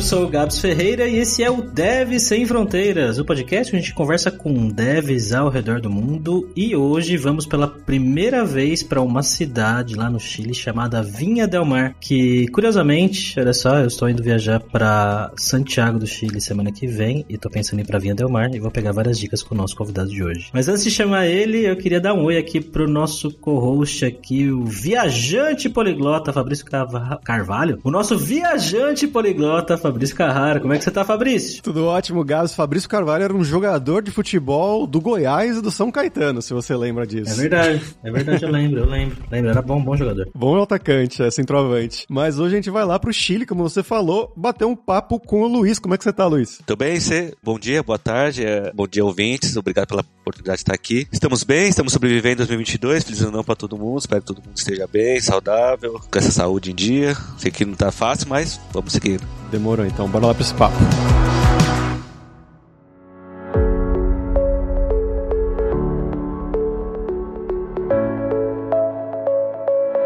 eu sou o Gabs Ferreira e esse é o Devs Sem Fronteiras, o podcast onde a gente conversa com devs ao redor do mundo e hoje vamos pela primeira vez para uma cidade lá no Chile chamada Vinha del Mar, que curiosamente, olha só, eu estou indo viajar para Santiago do Chile semana que vem e tô pensando em ir para Vinha del Mar e vou pegar várias dicas com o nosso convidado de hoje. Mas antes de chamar ele, eu queria dar um oi aqui pro nosso co-host aqui, o viajante poliglota Fabrício Carvalho, o nosso viajante poliglota Fabrício Carrara. Como é que você tá, Fabrício? Tudo ótimo, Gabs. Fabrício Carvalho era um jogador de futebol do Goiás e do São Caetano, se você lembra disso. É verdade, é verdade, eu lembro, eu lembro. Lembro, era bom, bom jogador. Bom atacante, é centroavante. Mas hoje a gente vai lá pro Chile, como você falou, bater um papo com o Luiz. Como é que você tá, Luiz? Tudo bem, você? Bom dia, boa tarde, é, bom dia, ouvintes. Obrigado pela oportunidade de estar aqui. Estamos bem, estamos sobrevivendo em 2022. Feliz ano para todo mundo. Espero que todo mundo esteja bem, saudável, com essa saúde em dia. Sei que não tá fácil, mas vamos seguir. Demorou então, bora lá pra esse papo.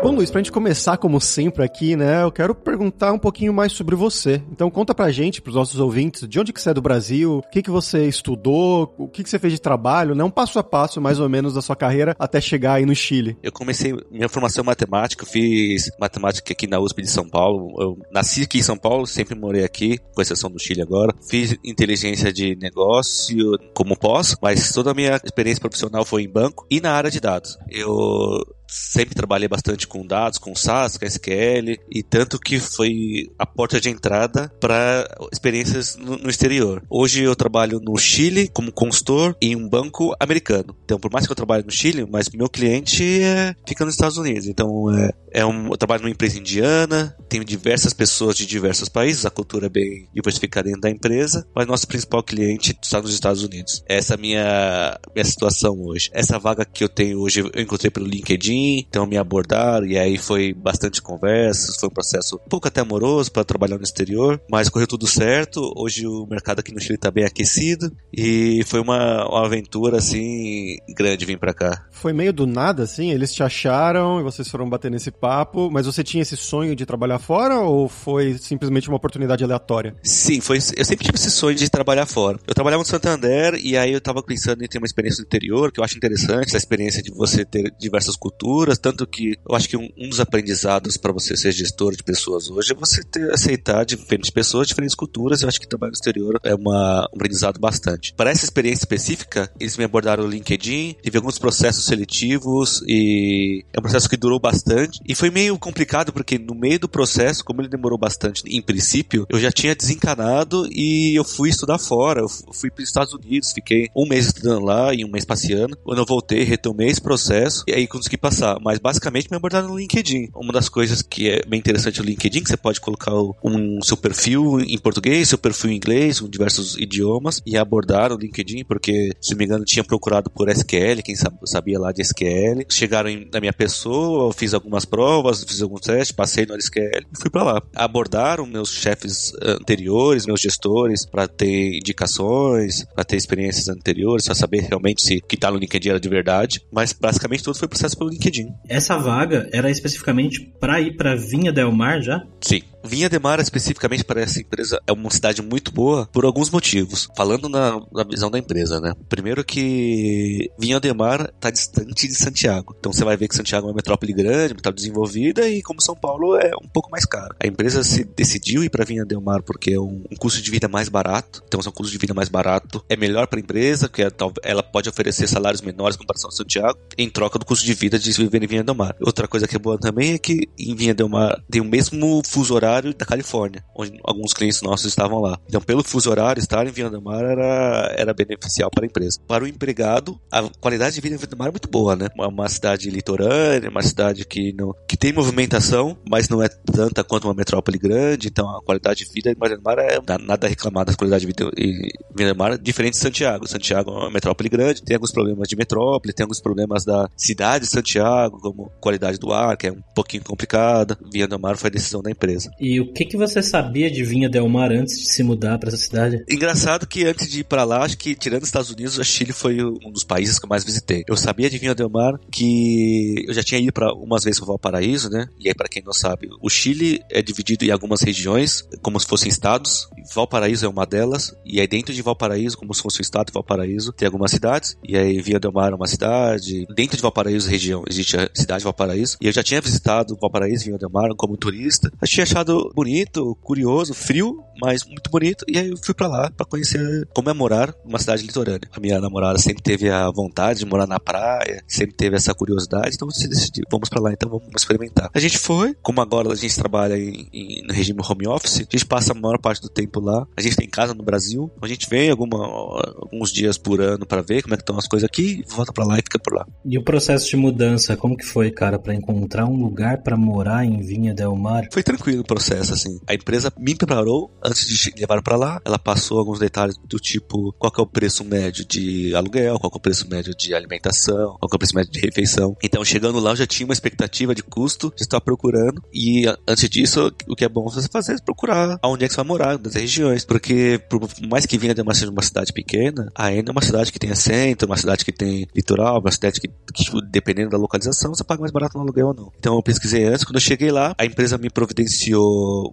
Bom, Luiz, pra gente começar como sempre aqui, né, eu quero perguntar um pouquinho mais sobre você. Então conta pra gente, pros nossos ouvintes, de onde que você é do Brasil, o que que você estudou, o que que você fez de trabalho, né, um passo a passo mais ou menos da sua carreira até chegar aí no Chile. Eu comecei minha formação em matemática, fiz matemática aqui na USP de São Paulo, eu nasci aqui em São Paulo, sempre morei aqui, com exceção do Chile agora. Fiz inteligência de negócio como pós, mas toda a minha experiência profissional foi em banco e na área de dados. Eu sempre trabalhei bastante com dados, com SAS, com SQL, e tanto que foi a porta de entrada para experiências no, no, exterior. Hoje eu trabalho no Chile como consultor em um banco americano. Então, por mais que eu trabalhe no Chile, mas meu cliente é, fica nos Estados Unidos. Então, é, é um, eu trabalho numa empresa indiana, tenho diversas pessoas de diversos países, a cultura é bem diversificada dentro da empresa, mas nosso principal cliente está nos Estados Unidos. Essa é a minha, minha situação hoje. Essa vaga que eu tenho hoje eu encontrei pelo LinkedIn, então me abordaram e aí foi bastante conversas, foi um processo um pouco até amoroso para trabalhar no exterior, mas correu tudo certo. Hoje o mercado aqui no Chile está bem aquecido e foi uma, uma aventura assim grande vir para cá. Foi meio do nada assim, eles te acharam e vocês foram bater nesse papo, mas você tinha esse sonho de trabalhar fora ou foi simplesmente uma oportunidade aleatória? Sim, foi. Eu sempre tive esse sonho de trabalhar fora. Eu trabalhava no Santander e aí eu tava pensando em ter uma experiência no interior, que eu acho interessante, a experiência de você ter diversas culturas, tanto que eu acho que um, um dos aprendizados para você ser gestor de pessoas hoje é você ter, aceitar diferentes pessoas, diferentes culturas. Eu acho que trabalho no exterior é uma, um aprendizado bastante. Para essa experiência específica, eles me abordaram no LinkedIn, tive alguns processos seletivos e é um processo que durou bastante. E foi meio complicado porque no meio do processo, como ele demorou bastante, em princípio, eu já tinha desencanado e eu fui estudar fora. Eu fui para os Estados Unidos, fiquei um mês estudando lá e um mês passeando. Quando eu voltei, retomei esse processo e aí consegui passar. Mas basicamente me abordaram no LinkedIn. Uma das coisas que é bem interessante no LinkedIn, que você pode colocar um seu perfil em português, seu perfil em inglês, com diversos idiomas, e abordaram o LinkedIn, porque, se não me engano, tinha procurado por SQL, quem sabia lá de SQL. Chegaram na minha pessoa, eu fiz algumas provas, fiz alguns testes, passei no SQL e fui para lá. Abordaram meus chefes anteriores, meus gestores, para ter indicações, para ter experiências anteriores, para saber realmente se o que tá no LinkedIn era de verdade. Mas basicamente tudo foi processo pelo LinkedIn. Essa vaga era especificamente para ir para Vinha Del Mar já? Sim. Vinha de Mar, especificamente para essa empresa, é uma cidade muito boa por alguns motivos. Falando na, na visão da empresa, né? Primeiro que Vinha de Mar está distante de Santiago. Então você vai ver que Santiago é uma metrópole grande, está desenvolvida e como São Paulo é um pouco mais caro. A empresa se decidiu ir para Vinha del Mar porque é um, um, custo de vida mais barato. Então é um custo de vida mais barato. É melhor para a empresa, porque ela pode oferecer salários menores em comparação a Santiago, em troca do custo de vida de viver em Vinha del Mar. Outra coisa que é boa também é que em Vinha del Mar tem o mesmo fuso horário da Califórnia, onde alguns clientes nossos estavam lá. Então, pelo fuso horário, estar em Vinha del Mar era, era beneficial para a empresa. Para o empregado, a qualidade de vida em Vinha del Mar é muito boa, né? É uma cidade litorânea, uma cidade que, não, que tem movimentação, mas não é tanta quanto uma metrópole grande, então a qualidade de vida em Vinha del Mar é nada a reclamar da qualidade de vida em Vinha del Mar, diferente de Santiago. Santiago é uma metrópole grande, tem alguns problemas de metrópole, tem alguns problemas da cidade de Santiago, como qualidade do ar, que é um pouquinho complicada. Vinha del Mar foi decisão da empresa. E o que, que você sabia de Vinha Del Mar antes de se mudar para essa cidade? Engraçado que antes de ir para lá, acho que tirando os Estados Unidos, o Chile foi um dos países que eu mais visitei. Eu sabia de Vinha Del Mar que eu já tinha ido para umas vezes para Valparaíso, né? E aí para quem não sabe, o Chile é dividido em algumas regiões, como se fossem estados. Valparaíso é uma delas, e aí dentro de Valparaíso, como se fosse um estado de Valparaíso, tem algumas cidades. E aí Vinha Del Mar é uma cidade. Dentro de Valparaíso região existe a cidade de Valparaíso. E eu já tinha visitado Valparaíso, Vinha Del Mar como turista. Eu tinha achado bonito, curioso, frio, mas muito bonito. E aí eu fui para lá para conhecer comemorar uma cidade litorânea. A minha namorada sempre teve a vontade de morar na praia, sempre teve essa curiosidade, então você decidiu, vamos para lá, então vamos experimentar. A gente foi, como agora a gente trabalha em, em, no regime home office, a gente passa a maior parte do tempo lá. A gente tem casa no Brasil, a gente vem alguma, alguns dias por ano para ver como é que estão as coisas aqui, volta para lá e fica por lá. E o processo de mudança, como que foi, cara, para encontrar um lugar para morar em Vinha Del Mar? Foi tranquilo processo, assim. A empresa me preparou antes de levar para lá. Ela passou alguns detalhes do tipo qual é o preço médio de aluguel, qual é o preço médio de alimentação, qual é o preço médio de refeição. Então, chegando lá, eu já tinha uma expectativa de custo de estar procurando. E antes disso, o que é bom você fazer é procurar aonde é que você vai morar, nas regiões. Porque, por mais que vinha de uma, uma cidade pequena, ainda é uma cidade que tem centro, uma cidade que tem litoral, uma cidade que, que, dependendo da localização, você paga mais barato no aluguel ou não. Então, eu pesquisei antes. Quando eu cheguei lá, a empresa me providenciou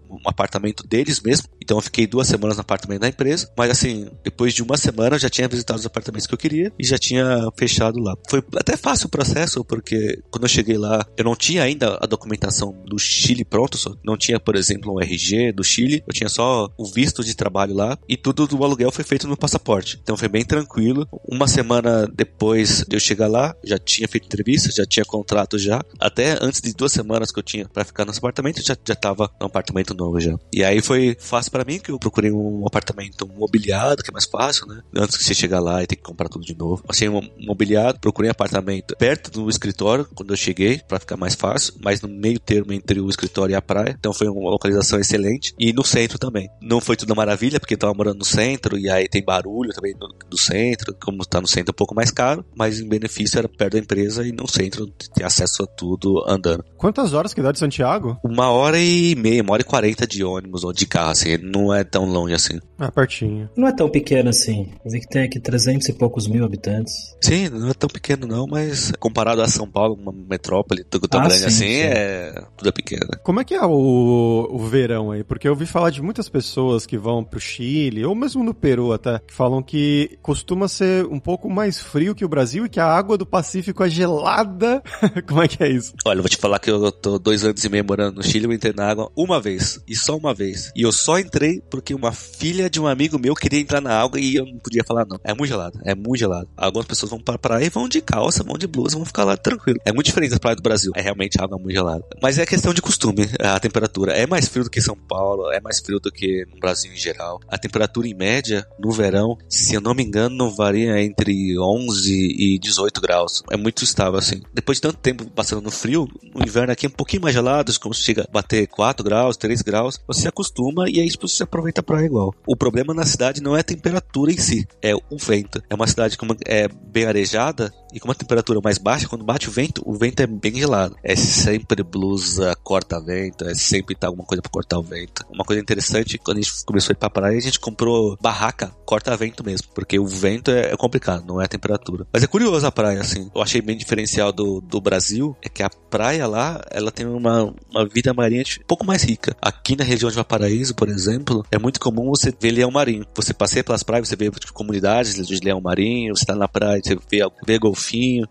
um apartamento deles mesmo. Então, eu fiquei duas semanas no apartamento da empresa. Mas, assim, depois de uma semana, eu já tinha visitado os apartamentos que eu queria e já tinha fechado lá. Foi até fácil o processo, porque quando eu cheguei lá, eu não tinha ainda a documentação do Chile pronto, só não tinha, por exemplo, um RG do Chile, eu tinha só o visto de trabalho lá e tudo do aluguel foi feito no passaporte. Então foi bem tranquilo. Uma semana depois de eu chegar lá, já tinha feito entrevista, já tinha contrato já. Até antes de duas semanas que eu tinha para ficar nesse apartamento, já, já tava num apartamento novo já. E aí foi fácil para mim que eu procurei um apartamento mobiliado, que é mais fácil, né? Antes que você chegar lá e ter que comprar tudo de novo. Achei um mobiliado, procurei um apartamento perto do escritório quando eu cheguei, para ficar mais fácil, mas no meio termo entre o escritório e a praia. Então foi uma localização excelente. E no centro também. Não foi tudo maravilha, porque tava morando no centro e aí tem barulho também do, do centro. Como tá no centro é um pouco mais caro, mas em benefício era perto da empresa e no centro tem acesso a tudo andando. Quantas horas que dá de Santiago? Uma hora e meia, uma hora e quarenta de ônibus ou de carro, assim. Não é tão longe assim. Ah, pertinho. Não é tão pequeno assim. Eu vi que tem aqui 300 e poucos mil habitantes. Sim, não é tão pequeno não, mas comparado a São Paulo, uma metrópole tão ah, grande sim, assim, sim. é tudo é pequeno. Como é que é o, o verão aí? Porque eu ouvi falar de muitas pessoas que vão pro Chile, ou mesmo no Peru até, que falam que costuma ser um pouco mais frio que o Brasil e que a água do Pacífico é gelada. Como é que é isso? Olha, eu vou te falar que eu tô dois anos e meio morando no Chile, eu entrei na água uma vez, e só uma vez. E eu só entrei porque uma filha de um amigo meu queria entrar na água e eu não podia falar não. É muito gelado, é muito gelado. Algumas pessoas vão pra praia e vão de calça, vão de blusa, vão ficar lá tranquilo. É muito diferente das praias do Brasil. É realmente água muito gelada. Mas é questão de costume, a temperatura. É mais frio do que São Paulo, é mais frio do que no Brasil em geral. A temperatura em média, no verão, se eu não me engano, não varia entre 11 e 18 graus. É muito estável, assim. Depois de tanto tempo passando no frio, no inverno aqui é um pouquinho mais gelado, como chega a bater 4 graus, 3 graus, você acostuma e aí você aproveita a praia igual. O problema na cidade não é a temperatura em si, é o vento. É uma cidade como é bem arejada e com uma temperatura mais baixa, quando bate o vento, o vento é bem gelado. É sempre blusa, corta-vento, é sempre tá alguma coisa para cortar o vento. Uma coisa interessante, quando a gente começou a ir pra praia, a gente comprou barraca, corta-vento mesmo, porque o vento é, é, complicado, não é a temperatura. Mas é curioso a praia, assim. Eu achei bem diferencial do, do Brasil, é que a praia lá, ela tem uma, uma vida marinha um pouco mais rica. Aqui na região de Valparaíso, por exemplo, é muito comum você ver leão marinho. Você passeia pelas praias, você vê comunidades de leão marinho, você tá na praia, você vê, vê golfinho,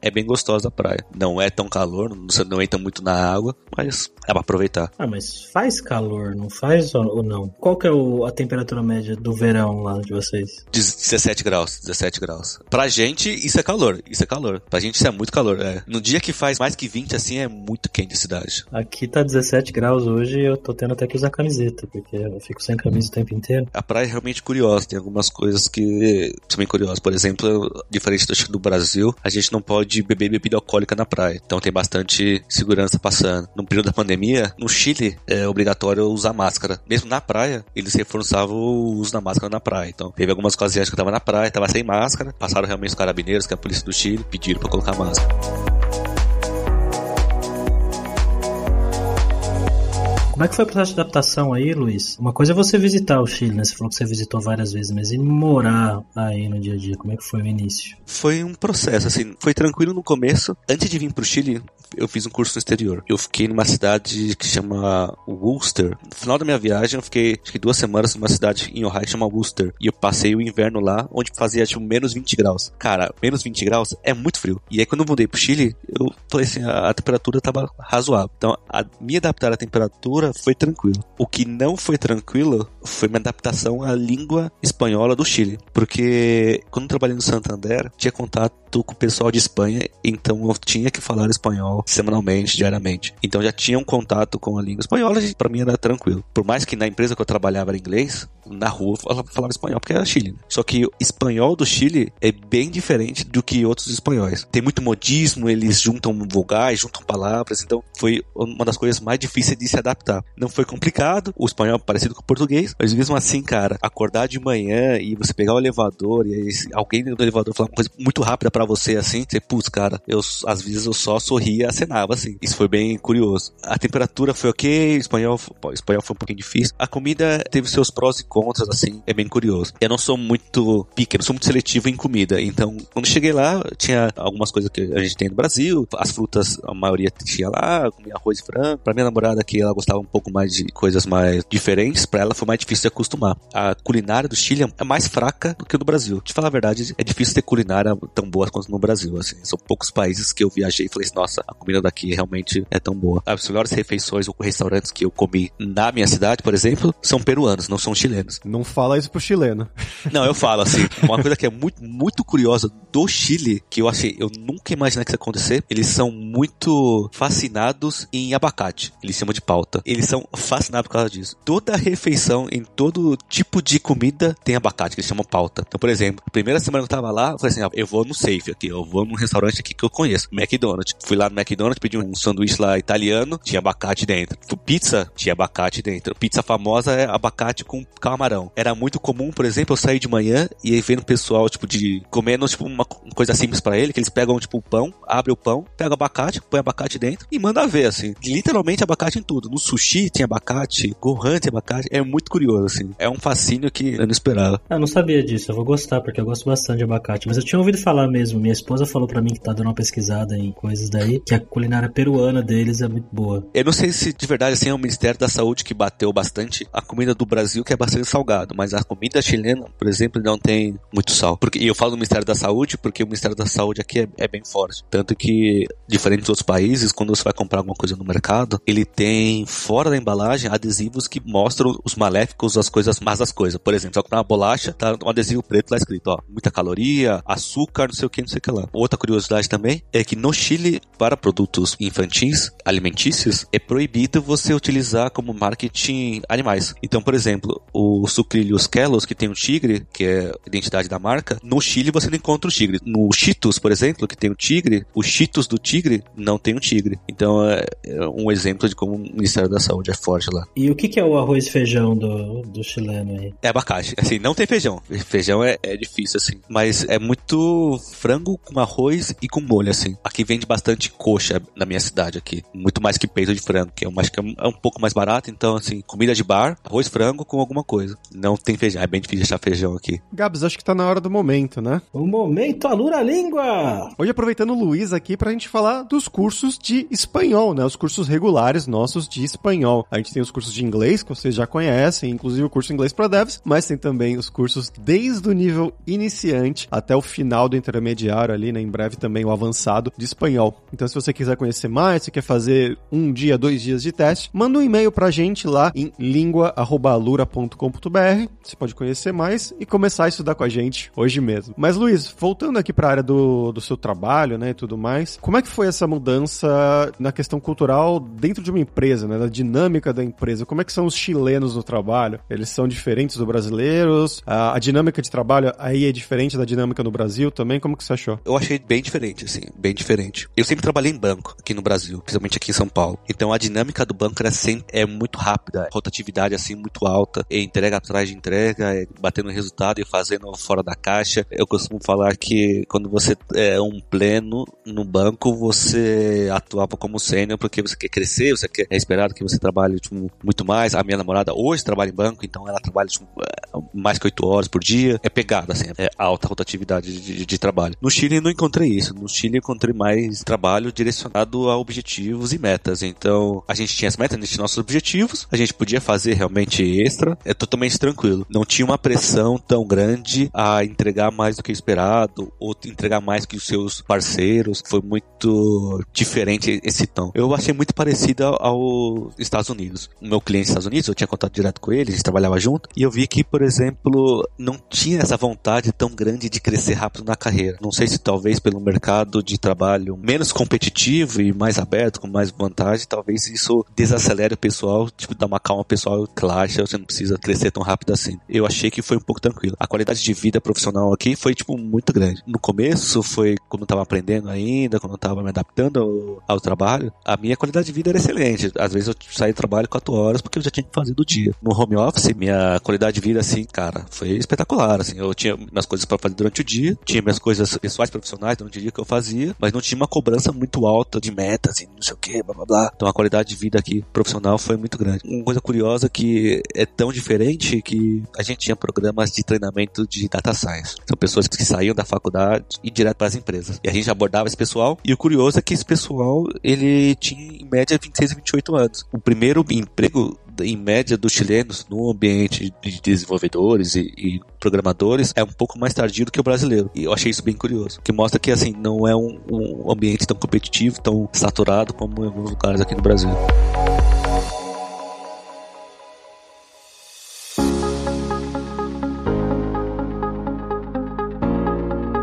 é bem gostosa a praia. Não é tão calor, você não entra muito na água, mas é pra aproveitar. Ah, mas faz calor, não faz ou não? Qual que é o, a temperatura média do verão lá de vocês? 17 graus, 17 graus. Pra gente, isso é calor, isso é calor. Pra gente, isso é muito calor, é. No dia que faz mais que 20, assim, é muito quente a cidade. Aqui tá 17 graus hoje e eu tô tendo até que usar camiseta, porque eu fico sem camisa o tempo inteiro. A praia é realmente curiosa, tem algumas coisas que são bem curiosas. Por exemplo, diferente do Brasil, a gente não pode beber bebida alcoólica na praia. Então tem bastante segurança passando. No período da pandemia, no Chile é obrigatório usar máscara. Mesmo na praia, eles reforçavam o uso da máscara na praia. Então teve algumas ocasiões que eu tava na praia, tava sem máscara, passaram realmente os carabineiros, que é a polícia do Chile, pediram para colocar máscara. Como é que foi o processo de adaptação aí, Luiz? Uma coisa é você visitar o Chile, né? Você falou que você visitou várias vezes, mas e morar aí no dia a dia? Como é que foi o início? Foi um processo, assim, foi tranquilo no começo. Antes de vir pro Chile, eu fiz um curso no exterior. Eu fiquei numa cidade que chama Worcester. No final da minha viagem, eu fiquei acho que duas semanas numa cidade em Ohio que chama Worcester. E eu passei o inverno lá, onde fazia tipo menos 20 graus. Cara, menos 20 graus é muito frio. E aí quando eu mudei pro Chile, eu falei assim, a, a temperatura tava razoável. Então, a me adaptar à temperatura foi tranquilo. O que não foi tranquilo foi minha adaptação à língua espanhola do Chile. Porque quando eu trabalhei no Santander, tinha contato com o pessoal de Espanha, então eu tinha que falar espanhol semanalmente, diariamente. Então já tinha um contato com a língua espanhola para mim era tranquilo. Por mais que na empresa que eu trabalhava era inglês, na rua eu falava espanhol porque era Chile. Né? Só que o espanhol do Chile é bem diferente do que outros espanhóis. Tem muito modismo, eles juntam vogais, juntam palavras, então foi uma das coisas mais difíceis de se adaptar. Não foi complicado, o espanhol é parecido com o português, mas mesmo assim, cara, acordar de manhã e você pegar o elevador e alguém no elevador falar uma coisa muito rápida para você assim, você, putz, cara, eu às vezes eu só sorria e acenava assim. Isso foi bem curioso. A temperatura foi ok, espanhol, o espanhol foi um pouquinho difícil. A comida teve seus prós e contras, assim, é bem curioso. Eu não sou muito pique, não sou muito seletivo em comida, então quando cheguei lá, tinha algumas coisas que a gente tem no Brasil, as frutas, a maioria tinha lá, comia arroz e frango. Pra minha namorada que ela gostava um pouco mais de coisas mais diferentes, para ela foi mais difícil de acostumar. A culinária do Chile é mais fraca do que do Brasil. De falar a verdade, é difícil ter culinária tão boa quanto no Brasil, assim. São poucos países que eu viajei e falei assim, nossa, a comida daqui realmente é tão boa. As melhores refeições ou restaurantes que eu comi na minha cidade, por exemplo, são peruanos, não são chilenos. Não fala isso pro chileno. Não, eu falo assim, uma coisa que é muito, muito curiosa do Chile, que eu achei, eu nunca imaginei que isso ia acontecer, eles são muito fascinados em abacate. Eles chamam de pauta. Eles são fascinados por causa disso. Toda refeição, em todo tipo de comida, tem abacate, que eles chamam pauta. Então, por exemplo, a primeira semana que eu tava lá, eu falei assim, ah, eu vou no safe aqui, eu vou num restaurante aqui que eu conheço, McDonald's. Fui lá no McDonald's, pedi um sanduíche lá italiano, tinha abacate dentro. Pizza, tinha abacate dentro. Pizza famosa é abacate com camarão. Era muito comum, por exemplo, eu sair de manhã e aí vendo o pessoal, tipo, de comendo, tipo, uma coisa simples para ele, que eles pegam, tipo, o pão, abre o pão, pega abacate, põe abacate dentro e manda ver, assim. Literalmente abacate em tudo. No sushi tinha abacate, gohan tinha abacate. É muito curioso, assim. É um fascínio que eu não esperava. Ah, eu não sabia disso. Eu vou gostar, porque eu gosto bastante de abacate. Mas eu tinha ouvido falar mesmo. Minha esposa falou para mim que tá dando uma pesquisada em coisas daí, que a culinária peruana deles é muito boa. Eu não sei se de verdade, assim, é o Ministério da Saúde que bateu bastante a comida do Brasil, que é bastante salgado. Mas a comida chilena, por exemplo, não tem muito sal. Porque, e eu falo do Ministério da Saúde porque o Ministério da Saúde aqui é, é bem forte. Tanto que, diferente dos outros países, quando você vai comprar alguma coisa no mercado, ele tem fora da embalagem adesivos que mostram os maléficos, as coisas más das coisas. Por exemplo, você vai comprar uma bolacha, tá um adesivo preto lá escrito, ó, muita caloria, açúcar, não sei o que, não sei o que lá. Outra curiosidade também é que no Chile, para produtos infantis, alimentícios, é proibido você utilizar como marketing animais. Então, por exemplo, o sucrilhos Kellos, que tem um tigre, que é a identidade da marca, no Chile você não encontra o tigre. No Cheetos, por exemplo, que tem o tigre, o Cheetos do tigre não tem um tigre. Então é, é um exemplo de como o Ministério da Saúde é forte lá. E o que, que é o arroz e feijão do, do chileno aí? É abacate. Assim, não tem feijão. Feijão é, é difícil, assim. Mas é muito frango com arroz e com molho, assim. Aqui vende bastante coxa na minha cidade aqui. Muito mais que peito de frango, que eu acho que é um pouco mais barato. Então, assim, comida de bar, arroz, frango com alguma coisa. Não tem feijão. É bem difícil achar feijão aqui. Gabs, acho que tá na hora do momento, né? O momento alura língua! Hoje aproveitando o Luiz aqui pra gente falar dos cursos de espanhol, né? Os cursos regulares nossos de espanhol. A gente tem os cursos de inglês, que vocês já conhecem, inclusive o curso de inglês para devs, mas tem também os cursos desde o nível iniciante até o final do intermediário ali, né? Em breve também o avançado de espanhol. Então se você quiser conhecer mais, se quer fazer um dia, dois dias de teste, manda um e-mail pra gente lá em língua.alura.com.br. Você pode conhecer mais e começar a estudar com a gente hoje mesmo. Mas Luiz, voltando aqui para a área do, do seu trabalho, né, e tudo mais, como é que foi essa mudança na questão cultural dentro de uma empresa, né, da dinâmica da empresa? Como é que são os chilenos no trabalho? Eles são diferentes dos brasileiros? A, a dinâmica de trabalho aí é diferente da dinâmica no Brasil também? Como que você achou? Eu achei bem diferente, assim, bem diferente. Eu sempre trabalhei em banco aqui no Brasil, principalmente aqui em São Paulo. Então a dinâmica do banco era sempre, é muito rápida, rotatividade assim muito alta, é entrega atrás de entrega, é batendo resultado e fazendo fora da caixa. Eu costumo falar que quando você é um pleno no banco, você atuava como sênior porque você quer crescer, você quer, é esperado que você trabalhe tipo, muito mais. A minha namorada hoje trabalha em banco, então ela trabalha tipo, mais que oito horas por dia. É pegada, assim, é alta rotatividade de, de, de trabalho. No Chile não encontrei isso. No Chile encontrei mais trabalho direcionado a objetivos e metas. Então, a gente tinha as metas, a gente tinha nossos objetivos, a gente podia fazer realmente extra, é totalmente tranquilo. Não tinha uma pressão tão grande a entregar mais do que esperado ou entregar mais que os seus parceiros. Foi muito diferente esse tom. Eu achei muito parecido aos Estados Unidos. O meu cliente Estados Unidos, eu tinha contato direto com ele, a gente trabalhava junto, e eu vi que, por exemplo, não tinha essa vontade tão grande de crescer rápido na carreira. Não sei se talvez pelo mercado de trabalho menos competitivo e mais aberto, com mais vantagem, talvez isso desacelere o pessoal, tipo, dá uma calma pessoal, relaxa, você não precisa crescer tão rápido assim. Eu achei que foi um pouco tranquilo. A qualidade de vida profissional aqui foi, tipo, muito grande. No começo foi quando eu tava aprendendo ainda, quando eu tava me adaptando ao, ao trabalho, a minha qualidade de vida era excelente. Às vezes eu saía do trabalho quatro horas porque eu já tinha que fazer do dia. No home office, minha qualidade de vida, assim, cara, foi espetacular, assim. Eu tinha minhas coisas para fazer durante o dia, tinha minhas coisas pessoais, profissionais durante o dia que eu fazia, mas não tinha uma cobrança muito alta de metas e não sei o que, blá blá blá. Então a qualidade de vida aqui profissional foi muito grande. Uma coisa curiosa que é tão diferente que a gente tinha programas de treinamento de data science. São pessoas que saíam da faculdade e direto para as empresas. E a gente abordava esse pessoal e o curioso é que esse pessoal ele tinha em média 26 e 28 anos. O primeiro emprego em média dos chilenos no ambiente de desenvolvedores e, e, programadores é um pouco mais tardio do que o brasileiro. E eu achei isso bem curioso, que mostra que assim não é um, um ambiente tão competitivo, tão saturado como em alguns lugares aqui no Brasil.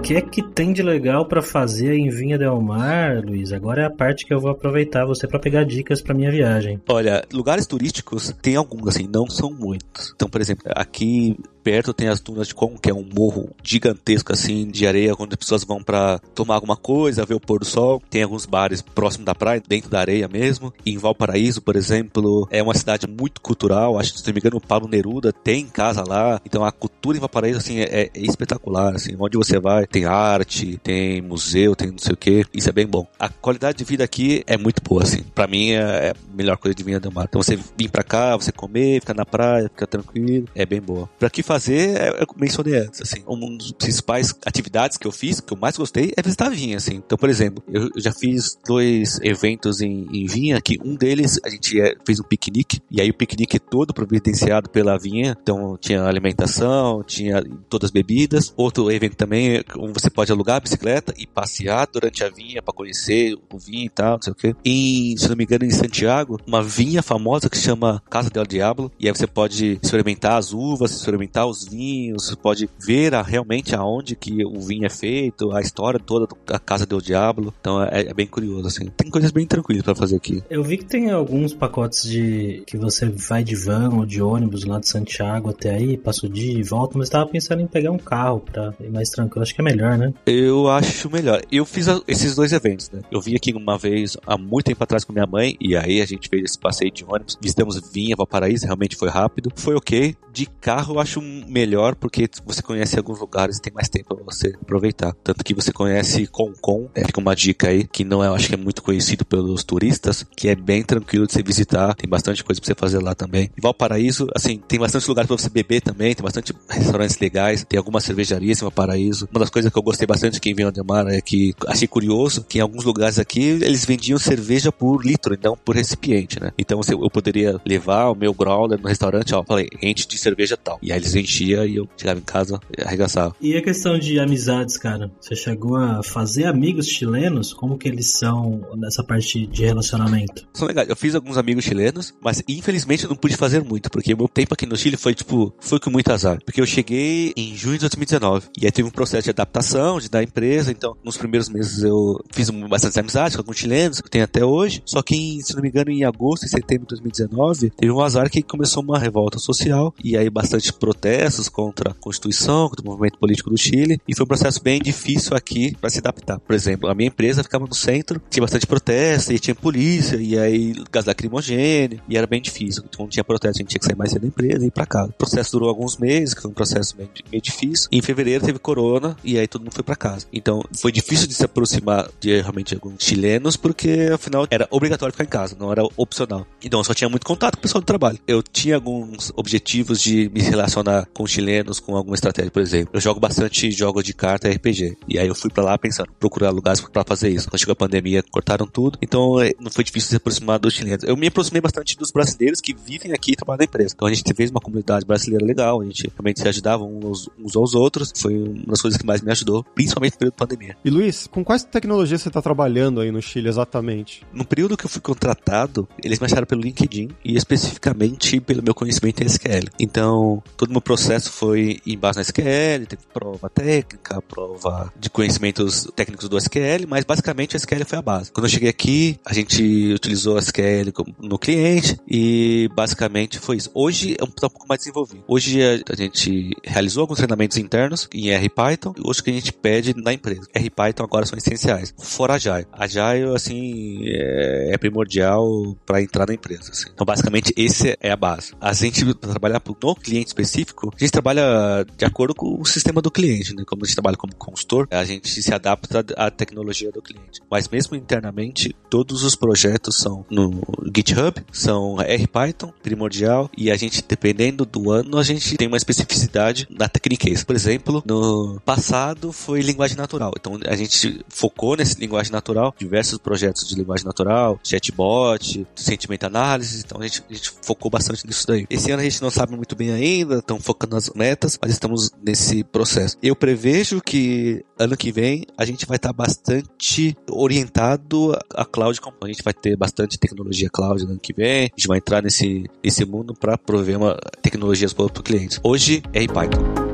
Que é que tem de legal para fazer em Vinha Del Mar, Luiz? Agora é a parte que eu vou aproveitar você para pegar dicas para minha viagem. Olha, lugares turísticos tem alguns, assim, não são muitos. Então, por exemplo, aqui perto tem as dunas de Con, que é um morro gigantesco assim de areia, onde as pessoas vão para tomar alguma coisa, ver o pôr do sol. Tem alguns bares próximo da praia, dentro da areia mesmo. E em Valparaíso, por exemplo, é uma cidade muito cultural. Acho que se não me engano, o Pablo Neruda tem casa lá. Então a cultura em Valparaíso assim é, é espetacular. Assim, onde você vai, tem arte, tem museu, tem não sei o que. Isso é bem bom. A qualidade de vida aqui é muito boa, assim. Para mim é, é, a melhor coisa de Vinha do Mar. Então você vir para cá, você comer, ficar na praia, ficar tranquilo, é bem boa. Para que fazer fazer, é, eu mencionei antes, assim, uma das principais atividades que eu fiz, que eu mais gostei, é visitar a vinha, assim. Então, por exemplo, eu já fiz dois eventos em, em vinha, que um deles a gente é, fez um piquenique, e aí o piquenique é todo providenciado pela vinha, então tinha alimentação, tinha todas as bebidas. Outro evento também, onde você pode alugar a bicicleta e passear durante a vinha para conhecer o vinho e tal, não sei o que. E, se não me engano, em Santiago, uma vinha famosa que chama Casa del Diablo, e aí você pode experimentar as uvas, experimentar os vinhos, pode ver a, realmente aonde que o vinho é feito, a história toda da Casa do Diablo. Então é, é bem curioso, assim. Tem coisas bem tranquilas para fazer aqui. Eu vi que tem alguns pacotes de que você vai de van ou de ônibus lá de Santiago até aí, passa o dia e volta, mas tava pensando em pegar um carro pra ir mais tranquilo. Acho que é melhor, né? Eu acho melhor. Eu fiz a, esses dois eventos, né? Eu vim aqui uma vez, há muito tempo atrás com minha mãe, e aí a gente fez esse passeio de ônibus, visitamos Vinha, Valparaíso, realmente foi rápido. Foi ok. De carro eu acho melhor porque você conhece alguns lugares e tem mais tempo para você aproveitar. Tanto que você conhece Concon, é, fica uma dica aí, que não é, acho que é muito conhecido pelos turistas, que é bem tranquilo de você visitar, tem bastante coisa para você fazer lá também. E Valparaíso, assim, tem bastante lugares para você beber também, tem bastante restaurantes legais, tem algumas cervejarias em Valparaíso. Uma das coisas que eu gostei bastante aqui em Vinha Mar é que achei curioso que em alguns lugares aqui eles vendiam cerveja por litro, não por recipiente, né? Então eu poderia levar o meu growler no restaurante, ó, falei, enche de cerveja tal. E aí eles enchiam e eu chegava em casa e arregaçava. E a questão de amizades, cara? Você chegou a fazer amigos chilenos? Como que eles são nessa parte de relacionamento? São legais. Eu fiz alguns amigos chilenos, mas infelizmente eu não pude fazer muito, porque o meu tempo aqui no Chile foi, tipo, foi com muito azar. Porque eu cheguei em junho de 2019, e aí teve um processo de adaptação de da empresa, então nos primeiros meses eu fiz bastante amizades com alguns chilenos, que eu tenho até hoje, só que, em, se não me engano, em agosto e setembro de 2019, teve um azar que começou uma revolta social, e aí bastante protesto protestos contra a Constituição, contra o movimento político do Chile, e foi um processo bem difícil aqui para se adaptar. Por exemplo, a minha empresa ficava no centro, tinha bastante protesto, e tinha polícia, e aí gás lacrimogêneo, e era bem difícil. Então, quando tinha protesto, a gente tinha que sair mais cedo da empresa e ir pra casa. O processo durou alguns meses, que foi um processo meio, meio difícil. Em fevereiro teve corona, e aí todo mundo foi para casa. Então, foi difícil de se aproximar de realmente alguns chilenos, porque afinal era obrigatório ficar em casa, não era opcional. Então, eu só tinha muito contato com o pessoal do trabalho. Eu tinha alguns objetivos de me relacionar com chilenos, com alguma estratégia, por exemplo. Eu jogo bastante jogos de carta RPG. E aí eu fui para lá pensando, procurar lugares para fazer isso. Quando chegou a pandemia, cortaram tudo. Então, é, não foi difícil se aproximar dos chilenos. Eu me aproximei bastante dos brasileiros que vivem aqui e trabalham na empresa. Então, a gente fez uma comunidade brasileira legal, a gente realmente se ajudava uns, uns aos outros. Foi uma das coisas que mais me ajudou, principalmente no período da pandemia. E Luiz, com quais tecnologias você está trabalhando aí no Chile exatamente? No período que eu fui contratado, eles me acharam pelo LinkedIn e especificamente pelo meu conhecimento em SQL. Então, todo meu processo foi em base na SQL, teve prova técnica, prova de conhecimentos técnicos do SQL, mas basicamente o SQL foi a base. Quando eu cheguei aqui, a gente utilizou o SQL no cliente e basicamente foi isso. Hoje é um, pouco mais desenvolvido. Hoje a, gente realizou alguns treinamentos internos em R Python hoje que a gente pede na empresa. R Python agora são essenciais. Fora Agile. Agile, assim, é, é primordial para entrar na empresa. Assim. Então, basicamente, esse é a base. A gente trabalhar no cliente específico, a gente trabalha de acordo com o sistema do cliente, né? Como a gente trabalha como consultor, a gente se adapta à tecnologia do cliente. Mas mesmo internamente, todos os projetos são no GitHub, são R Python, primordial, e a gente, dependendo do ano, a gente tem uma especificidade na Techniques. Por exemplo, no passado foi linguagem natural. Então a gente focou nesse linguagem natural, diversos projetos de linguagem natural, chatbot, sentimento análise. Então a gente, a gente focou bastante nisso daí. Esse ano a gente não sabe muito bem ainda, estão focando nas metas, mas estamos nesse processo. Eu prevejo que ano que vem a gente vai estar bastante orientado a cloud. A gente vai ter bastante tecnologia cloud ano que vem. A gente vai entrar nesse, nesse mundo para prover uma, tecnologias para o cliente. Hoje é em Python.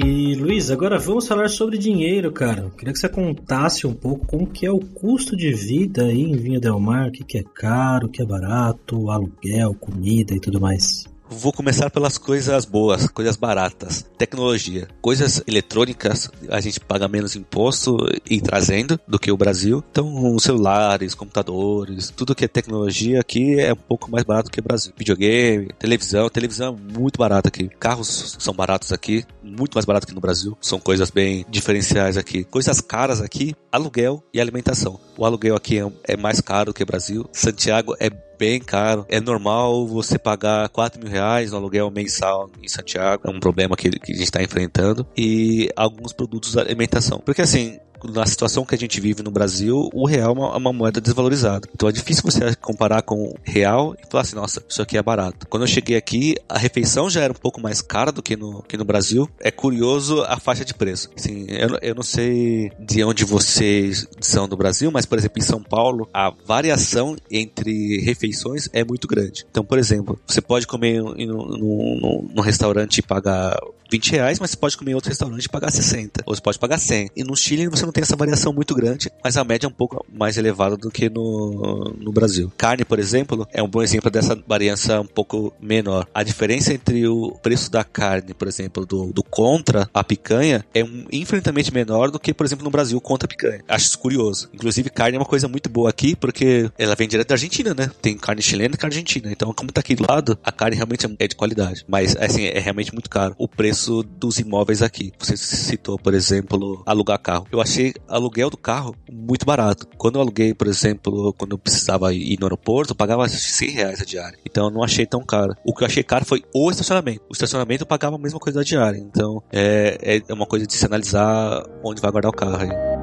E Luiz, agora vamos falar sobre dinheiro, cara. Queria que você contasse um pouco como que é o custo de vida aí em Vinha Del Mar, o que, que é caro, o que é barato, aluguel, comida e tudo mais. Vou começar pelas coisas boas, coisas baratas. Tecnologia. Coisas eletrônicas, a gente paga menos imposto em trazendo do que o Brasil. Então, celulares, computadores, tudo que é tecnologia aqui é um pouco mais barato que o Brasil. Videogame, televisão. Televisão é muito barata aqui. Carros são baratos aqui, muito mais barato que no Brasil. São coisas bem diferenciais aqui. Coisas caras aqui, aluguel e alimentação. O aluguel aqui é, é mais caro que o Brasil. Santiago é bem caro. É normal você pagar 4 mil reais no aluguel mensal em Santiago. É um problema que, que a gente está enfrentando. E alguns produtos de alimentação. Porque assim, na situação que a gente vive no Brasil, o real é uma, uma, moeda desvalorizada. Então é difícil você comparar com o real e falar assim, nossa, isso aqui é barato. Quando eu cheguei aqui, a refeição já era um pouco mais cara do que no, que no Brasil. É curioso a faixa de preço. Assim, eu, eu não sei de onde vocês são do Brasil, mas, por exemplo, em São Paulo, a variação entre refeições é muito grande. Então, por exemplo, você pode comer num restaurante e pagar 20 reais, mas você pode comer em outro restaurante e pagar 60. Ou você pode pagar 100. E no Chile você não tem essa variação muito grande, mas a média é um pouco mais elevada do que no, no Brasil. Carne, por exemplo, é um bom exemplo dessa variação um pouco menor. A diferença entre o preço da carne, por exemplo, do, do contra a picanha é um, infinitamente menor do que, por exemplo, no Brasil contra a picanha. Acho isso curioso. Inclusive, carne é uma coisa muito boa aqui, porque ela vem direto da Argentina, né? Tem carne chilena e carne argentina. Então, como tá aqui do lado, a carne realmente é de qualidade. Mas, assim, é realmente muito caro. O preço dos imóveis aqui. Você citou, por exemplo, alugar carro. Eu achei achei aluguel do carro muito barato. Quando eu aluguei, por exemplo, quando eu precisava ir no aeroporto, eu pagava 100 reais a diária. Então eu não achei tão caro. O que eu achei caro foi o estacionamento. O estacionamento eu pagava a mesma coisa da diária. Então é, é uma coisa de se analisar onde vai guardar o carro aí.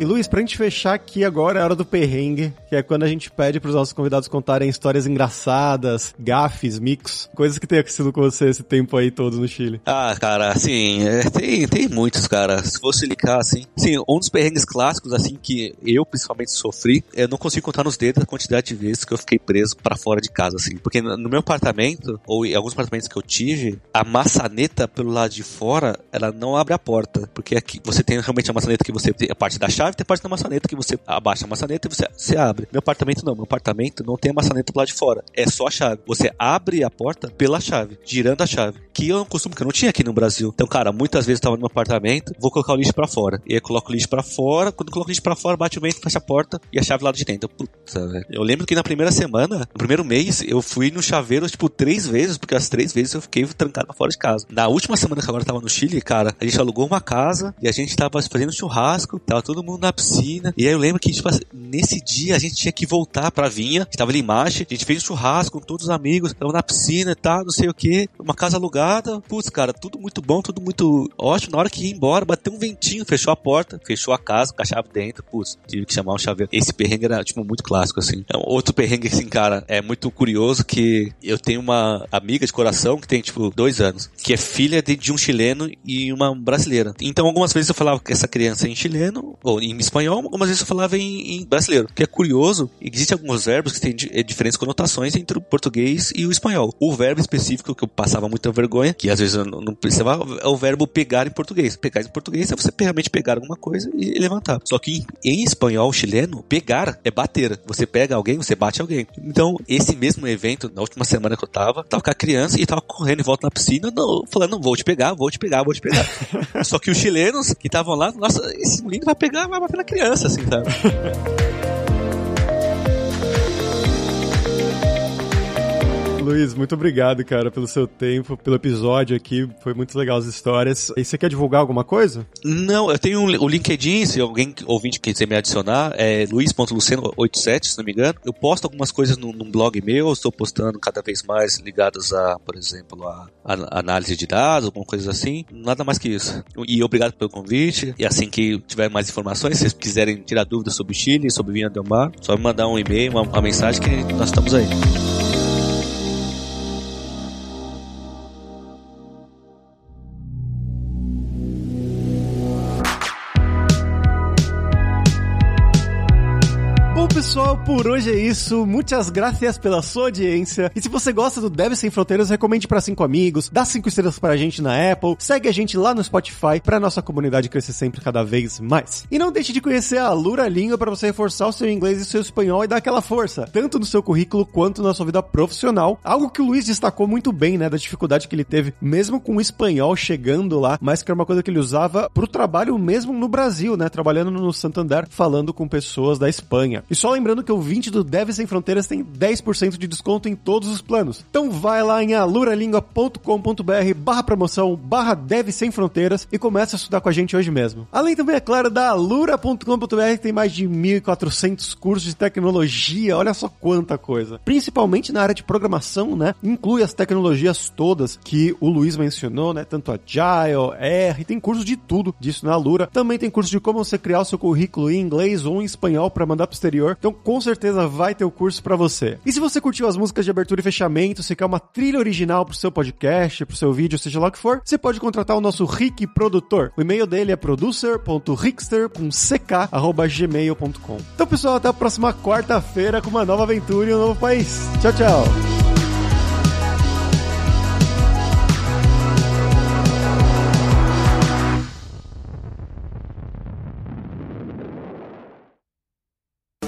E Luiz, pra gente fechar aqui agora é a hora do perrengue, que é quando a gente pede pros nossos convidados contarem histórias engraçadas, gafes, micos, coisas que tem acontecido com você esse tempo aí todo no Chile. Ah, cara, assim, é, tem, tem muitos, cara. Se fosse ligar, assim, sim, um dos perrengues clássicos, assim, que eu principalmente sofri, eu não consigo contar nos dedos a quantidade de vezes que eu fiquei preso para fora de casa, assim. Porque no meu apartamento, ou em alguns apartamentos que eu tive, a maçaneta pelo lado de fora, ela não abre a porta. Porque aqui você tem realmente a maçaneta que você tem a parte da chave, tem parte da maçaneta que você abaixa a maçaneta e você, você abre. Meu apartamento não, meu apartamento não tem a maçaneta lado de fora, é só a chave. Você abre a porta pela chave, girando a chave. Que é um costume que eu não tinha aqui no Brasil. Então, cara, muitas vezes eu tava no meu apartamento, vou colocar o lixo para fora. E aí eu coloco o lixo para fora, quando eu coloco o lixo para fora, bate o vento, fecha a porta e a chave lá de dentro. Puta, velho. Eu lembro que na primeira semana, no primeiro mês, eu fui no chaveiro, tipo, três vezes, porque as três vezes eu fiquei trancado fora de casa. Na última semana que agora eu tava no Chile, cara, a gente alugou uma casa e a gente tava fazendo churrasco, tava todo mundo na piscina. E aí eu lembro que, tipo, nesse dia a gente tinha que voltar pra Vinha, estava ali embaixo, a gente fez um churrasco com todos os amigos, tava na piscina e tá, não sei o que, uma casa alugada. Putz, cara, tudo muito bom, tudo muito ótimo. Na hora que ia embora, bateu um ventinho, fechou a porta, fechou a casa com a chave dentro. Putz, tive que chamar um chaveiro. Esse perrengue era, tipo, muito clássico, assim. É outro perrengue, assim, cara, é muito curioso que eu tenho uma amiga de coração que tem, tipo, dois anos, que é filha de, de um chileno e uma brasileira. Então, algumas vezes eu falava com essa criança em chileno, ou em espanhol, algumas vezes eu falava em, em brasileiro. Que é curioso, existem alguns verbos que têm é, diferentes conotações entre o português e o espanhol. O verbo específico que eu passava muita vergonha, que às vezes eu não precisava, é o verbo pegar em português. Pegar em português é você realmente pegar alguma coisa e levantar. Só que em, em espanhol chileno, pegar é bater. Você pega alguém, você bate alguém. Então, esse mesmo evento, na última semana que eu tava, tava com a criança e tava correndo em volta na piscina, não, falando, não, vou te pegar, vou te pegar, vou te pegar. Só que os chilenos que estavam lá, nossa, esse menino vai pegar, vai bater na criança, assim, sabe? Luiz, muito obrigado, cara, pelo seu tempo, pelo episódio aqui. Foi muito legal as histórias. E você quer divulgar alguma coisa? Não, eu tenho o LinkedIn, se alguém ouvinte quiser me adicionar, é luiz.luceno87, se não me engano. Eu posto algumas coisas num, num blog meu, estou postando cada vez mais ligadas a, por exemplo, a, a, análise de dados, alguma coisa assim. Nada mais que isso. E obrigado pelo convite. E assim que tiver mais informações, se vocês quiserem tirar dúvidas sobre Chile, sobre Vinha Del Mar, só me mandar um e-mail, uma, uma mensagem que nós estamos aí. Pessoal, por hoje é isso. Muitas graças pela sua audiência. E se você gosta do Deve Sem Fronteiras, recomende para cinco amigos, dá cinco estrelas pra gente na Apple, segue a gente lá no Spotify pra nossa comunidade crescer sempre cada vez mais. E não deixe de conhecer a Lura Língua para você reforçar o seu inglês e seu espanhol e dar aquela força, tanto no seu currículo quanto na sua vida profissional. Algo que o Luiz destacou muito bem, né, da dificuldade que ele teve, mesmo com o espanhol chegando lá, mas que era uma coisa que ele usava pro trabalho mesmo no Brasil, né, trabalhando no Santander, falando com pessoas da Espanha. E só lembrando que o 20 do Deve Sem Fronteiras tem 10% de desconto em todos os planos. Então vai lá em aluralingua.com.br barra promoção barra Deve Sem Fronteiras e começa a estudar com a gente hoje mesmo. Além também, é claro, da alura.com.br tem mais de 1.400 cursos de tecnologia, olha só quanta coisa. Principalmente na área de programação, né? Inclui as tecnologias todas que o Luiz mencionou, né? Tanto Agile, R, tem curso de tudo disso na Alura. Também tem curso de como você criar o seu currículo em inglês ou em espanhol para mandar pro exterior. Então, com certeza vai ter o curso para você. E se você curtiu as músicas de abertura e fechamento, se quer uma trilha original pro seu podcast, pro seu vídeo, seja lá o que for, você pode contratar o nosso Rick Produtor. O e-mail dele é producer.rickster.ck@gmail.com. Então, pessoal, até a próxima quarta-feira com uma nova aventura em um novo país. Tchau, tchau.